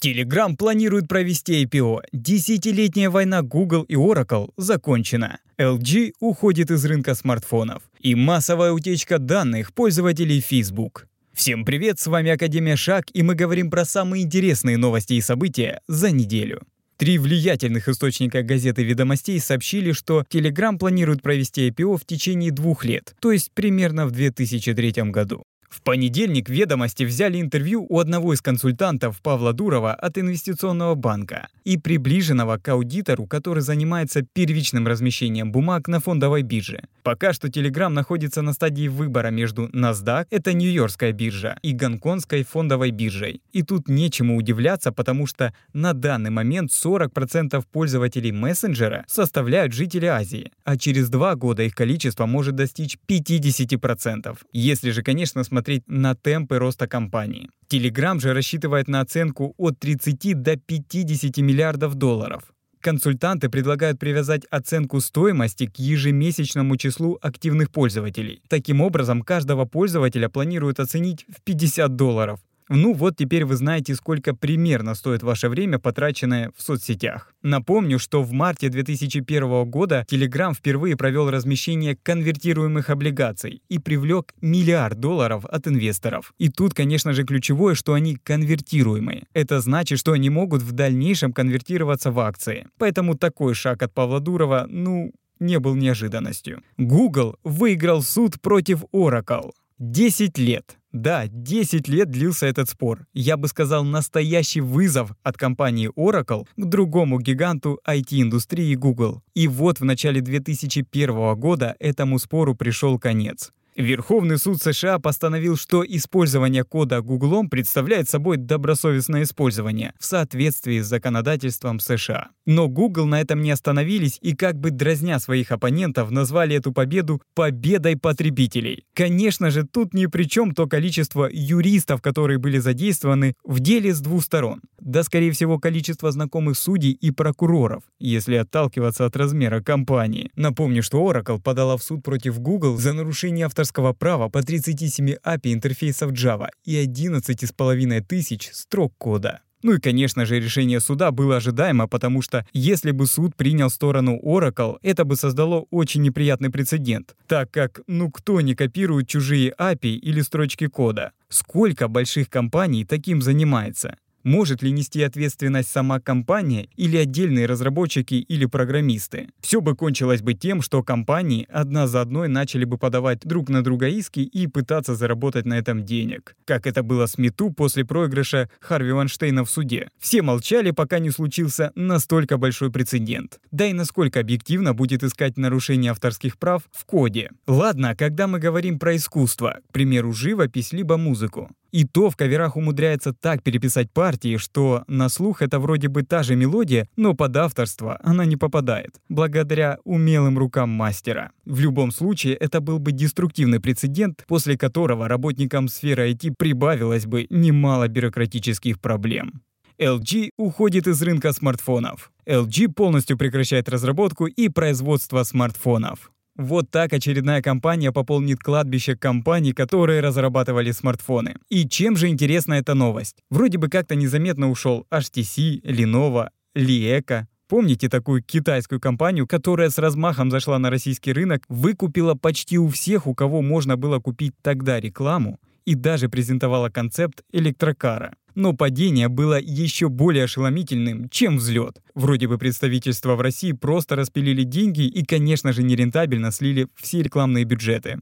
Telegram планирует провести IPO. Десятилетняя война Google и Oracle закончена. LG уходит из рынка смартфонов. И массовая утечка данных пользователей Facebook. Всем привет, с вами Академия Шаг, и мы говорим про самые интересные новости и события за неделю. Три влиятельных источника газеты «Ведомостей» сообщили, что Telegram планирует провести IPO в течение двух лет, то есть примерно в 2003 году. В понедельник ведомости взяли интервью у одного из консультантов Павла Дурова от инвестиционного банка и приближенного к аудитору, который занимается первичным размещением бумаг на фондовой бирже. Пока что Telegram находится на стадии выбора между NASDAQ, это Нью-Йоркская биржа, и Гонконгской фондовой биржей. И тут нечему удивляться, потому что на данный момент 40% пользователей мессенджера составляют жители Азии, а через два года их количество может достичь 50%. Если же, конечно, смотреть смотреть на темпы роста компании. Telegram же рассчитывает на оценку от 30 до 50 миллиардов долларов. Консультанты предлагают привязать оценку стоимости к ежемесячному числу активных пользователей. Таким образом, каждого пользователя планируют оценить в 50 долларов. Ну вот теперь вы знаете, сколько примерно стоит ваше время, потраченное в соцсетях. Напомню, что в марте 2001 года Telegram впервые провел размещение конвертируемых облигаций и привлек миллиард долларов от инвесторов. И тут, конечно же, ключевое, что они конвертируемые. Это значит, что они могут в дальнейшем конвертироваться в акции. Поэтому такой шаг от Павла Дурова, ну, не был неожиданностью. Google выиграл суд против Oracle. 10 лет. Да, 10 лет длился этот спор. Я бы сказал, настоящий вызов от компании Oracle к другому гиганту IT-индустрии Google. И вот в начале 2001 года этому спору пришел конец. Верховный суд США постановил, что использование кода Гуглом представляет собой добросовестное использование в соответствии с законодательством США. Но Google на этом не остановились и как бы дразня своих оппонентов назвали эту победу победой потребителей. Конечно же, тут ни при чем то количество юристов, которые были задействованы в деле с двух сторон. Да, скорее всего, количество знакомых судей и прокуроров, если отталкиваться от размера компании. Напомню, что Oracle подала в суд против Google за нарушение авторского авторского права по 37 API интерфейсов Java и 11,5 тысяч строк кода. Ну и, конечно же, решение суда было ожидаемо, потому что если бы суд принял сторону Oracle, это бы создало очень неприятный прецедент, так как ну кто не копирует чужие API или строчки кода? Сколько больших компаний таким занимается? Может ли нести ответственность сама компания или отдельные разработчики или программисты? Все бы кончилось бы тем, что компании одна за одной начали бы подавать друг на друга иски и пытаться заработать на этом денег. Как это было с Мету после проигрыша Харви Ванштейна в суде. Все молчали, пока не случился настолько большой прецедент. Да и насколько объективно будет искать нарушение авторских прав в коде. Ладно, когда мы говорим про искусство, к примеру, живопись либо музыку. И то в каверах умудряется так переписать партии, что на слух это вроде бы та же мелодия, но под авторство она не попадает, благодаря умелым рукам мастера. В любом случае, это был бы деструктивный прецедент, после которого работникам сферы IT прибавилось бы немало бюрократических проблем. LG уходит из рынка смартфонов. LG полностью прекращает разработку и производство смартфонов. Вот так очередная компания пополнит кладбище компаний, которые разрабатывали смартфоны. И чем же интересна эта новость? Вроде бы как-то незаметно ушел HTC, Lenovo, Lieka, Помните такую китайскую компанию, которая с размахом зашла на российский рынок, выкупила почти у всех, у кого можно было купить тогда рекламу, и даже презентовала концепт электрокара. Но падение было еще более ошеломительным, чем взлет. Вроде бы представительства в России просто распилили деньги и, конечно же, нерентабельно слили все рекламные бюджеты.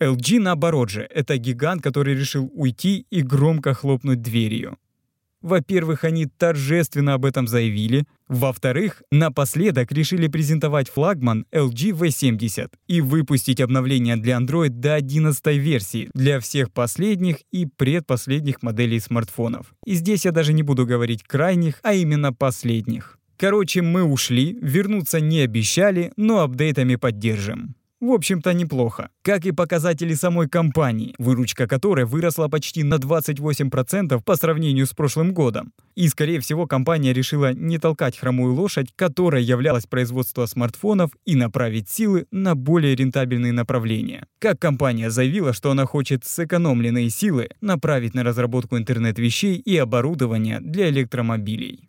LG наоборот же, это гигант, который решил уйти и громко хлопнуть дверью. Во-первых, они торжественно об этом заявили. Во-вторых, напоследок решили презентовать флагман LG V70 и выпустить обновление для Android до 11 версии для всех последних и предпоследних моделей смартфонов. И здесь я даже не буду говорить крайних, а именно последних. Короче, мы ушли, вернуться не обещали, но апдейтами поддержим. В общем-то, неплохо. Как и показатели самой компании, выручка которой выросла почти на 28% по сравнению с прошлым годом. И, скорее всего, компания решила не толкать хромую лошадь, которая являлась производство смартфонов, и направить силы на более рентабельные направления. Как компания заявила, что она хочет сэкономленные силы направить на разработку интернет-вещей и оборудования для электромобилей.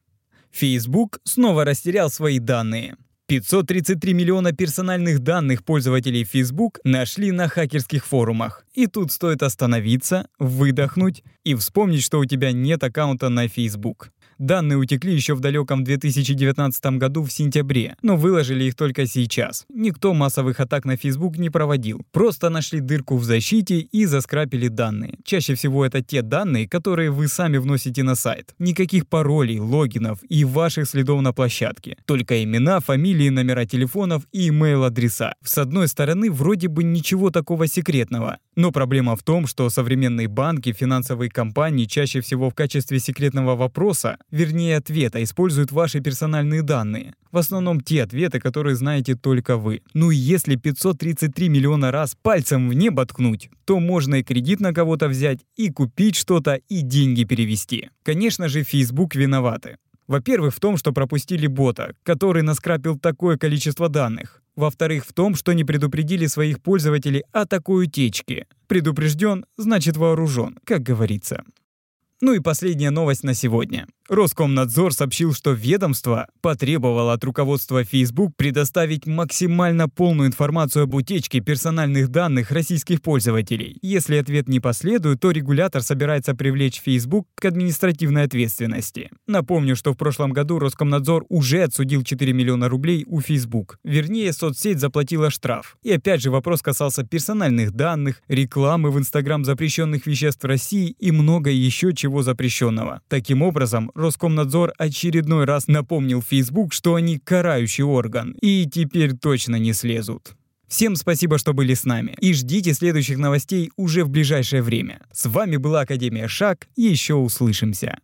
Facebook снова растерял свои данные. 533 миллиона персональных данных пользователей Facebook нашли на хакерских форумах. И тут стоит остановиться, выдохнуть и вспомнить, что у тебя нет аккаунта на Facebook. Данные утекли еще в далеком 2019 году в сентябре, но выложили их только сейчас. Никто массовых атак на Facebook не проводил. Просто нашли дырку в защите и заскрапили данные. Чаще всего это те данные, которые вы сами вносите на сайт. Никаких паролей, логинов и ваших следов на площадке. Только имена, фамилии, номера телефонов и email-адреса. С одной стороны, вроде бы ничего такого секретного. Но проблема в том, что современные банки, финансовые компании чаще всего в качестве секретного вопроса вернее ответа, используют ваши персональные данные. В основном те ответы, которые знаете только вы. Ну и если 533 миллиона раз пальцем в небо ткнуть, то можно и кредит на кого-то взять, и купить что-то, и деньги перевести. Конечно же, Facebook виноваты. Во-первых, в том, что пропустили бота, который наскрапил такое количество данных. Во-вторых, в том, что не предупредили своих пользователей о такой утечке. Предупрежден, значит вооружен, как говорится. Ну и последняя новость на сегодня. Роскомнадзор сообщил, что ведомство потребовало от руководства Facebook предоставить максимально полную информацию об утечке персональных данных российских пользователей. Если ответ не последует, то регулятор собирается привлечь Facebook к административной ответственности. Напомню, что в прошлом году Роскомнадзор уже отсудил 4 миллиона рублей у Facebook. Вернее, соцсеть заплатила штраф. И опять же вопрос касался персональных данных, рекламы в Instagram запрещенных веществ в России и много еще чего запрещенного. Таким образом, Роскомнадзор очередной раз напомнил Facebook, что они карающий орган, и теперь точно не слезут. Всем спасибо, что были с нами. И ждите следующих новостей уже в ближайшее время. С вами была Академия Шаг. Еще услышимся.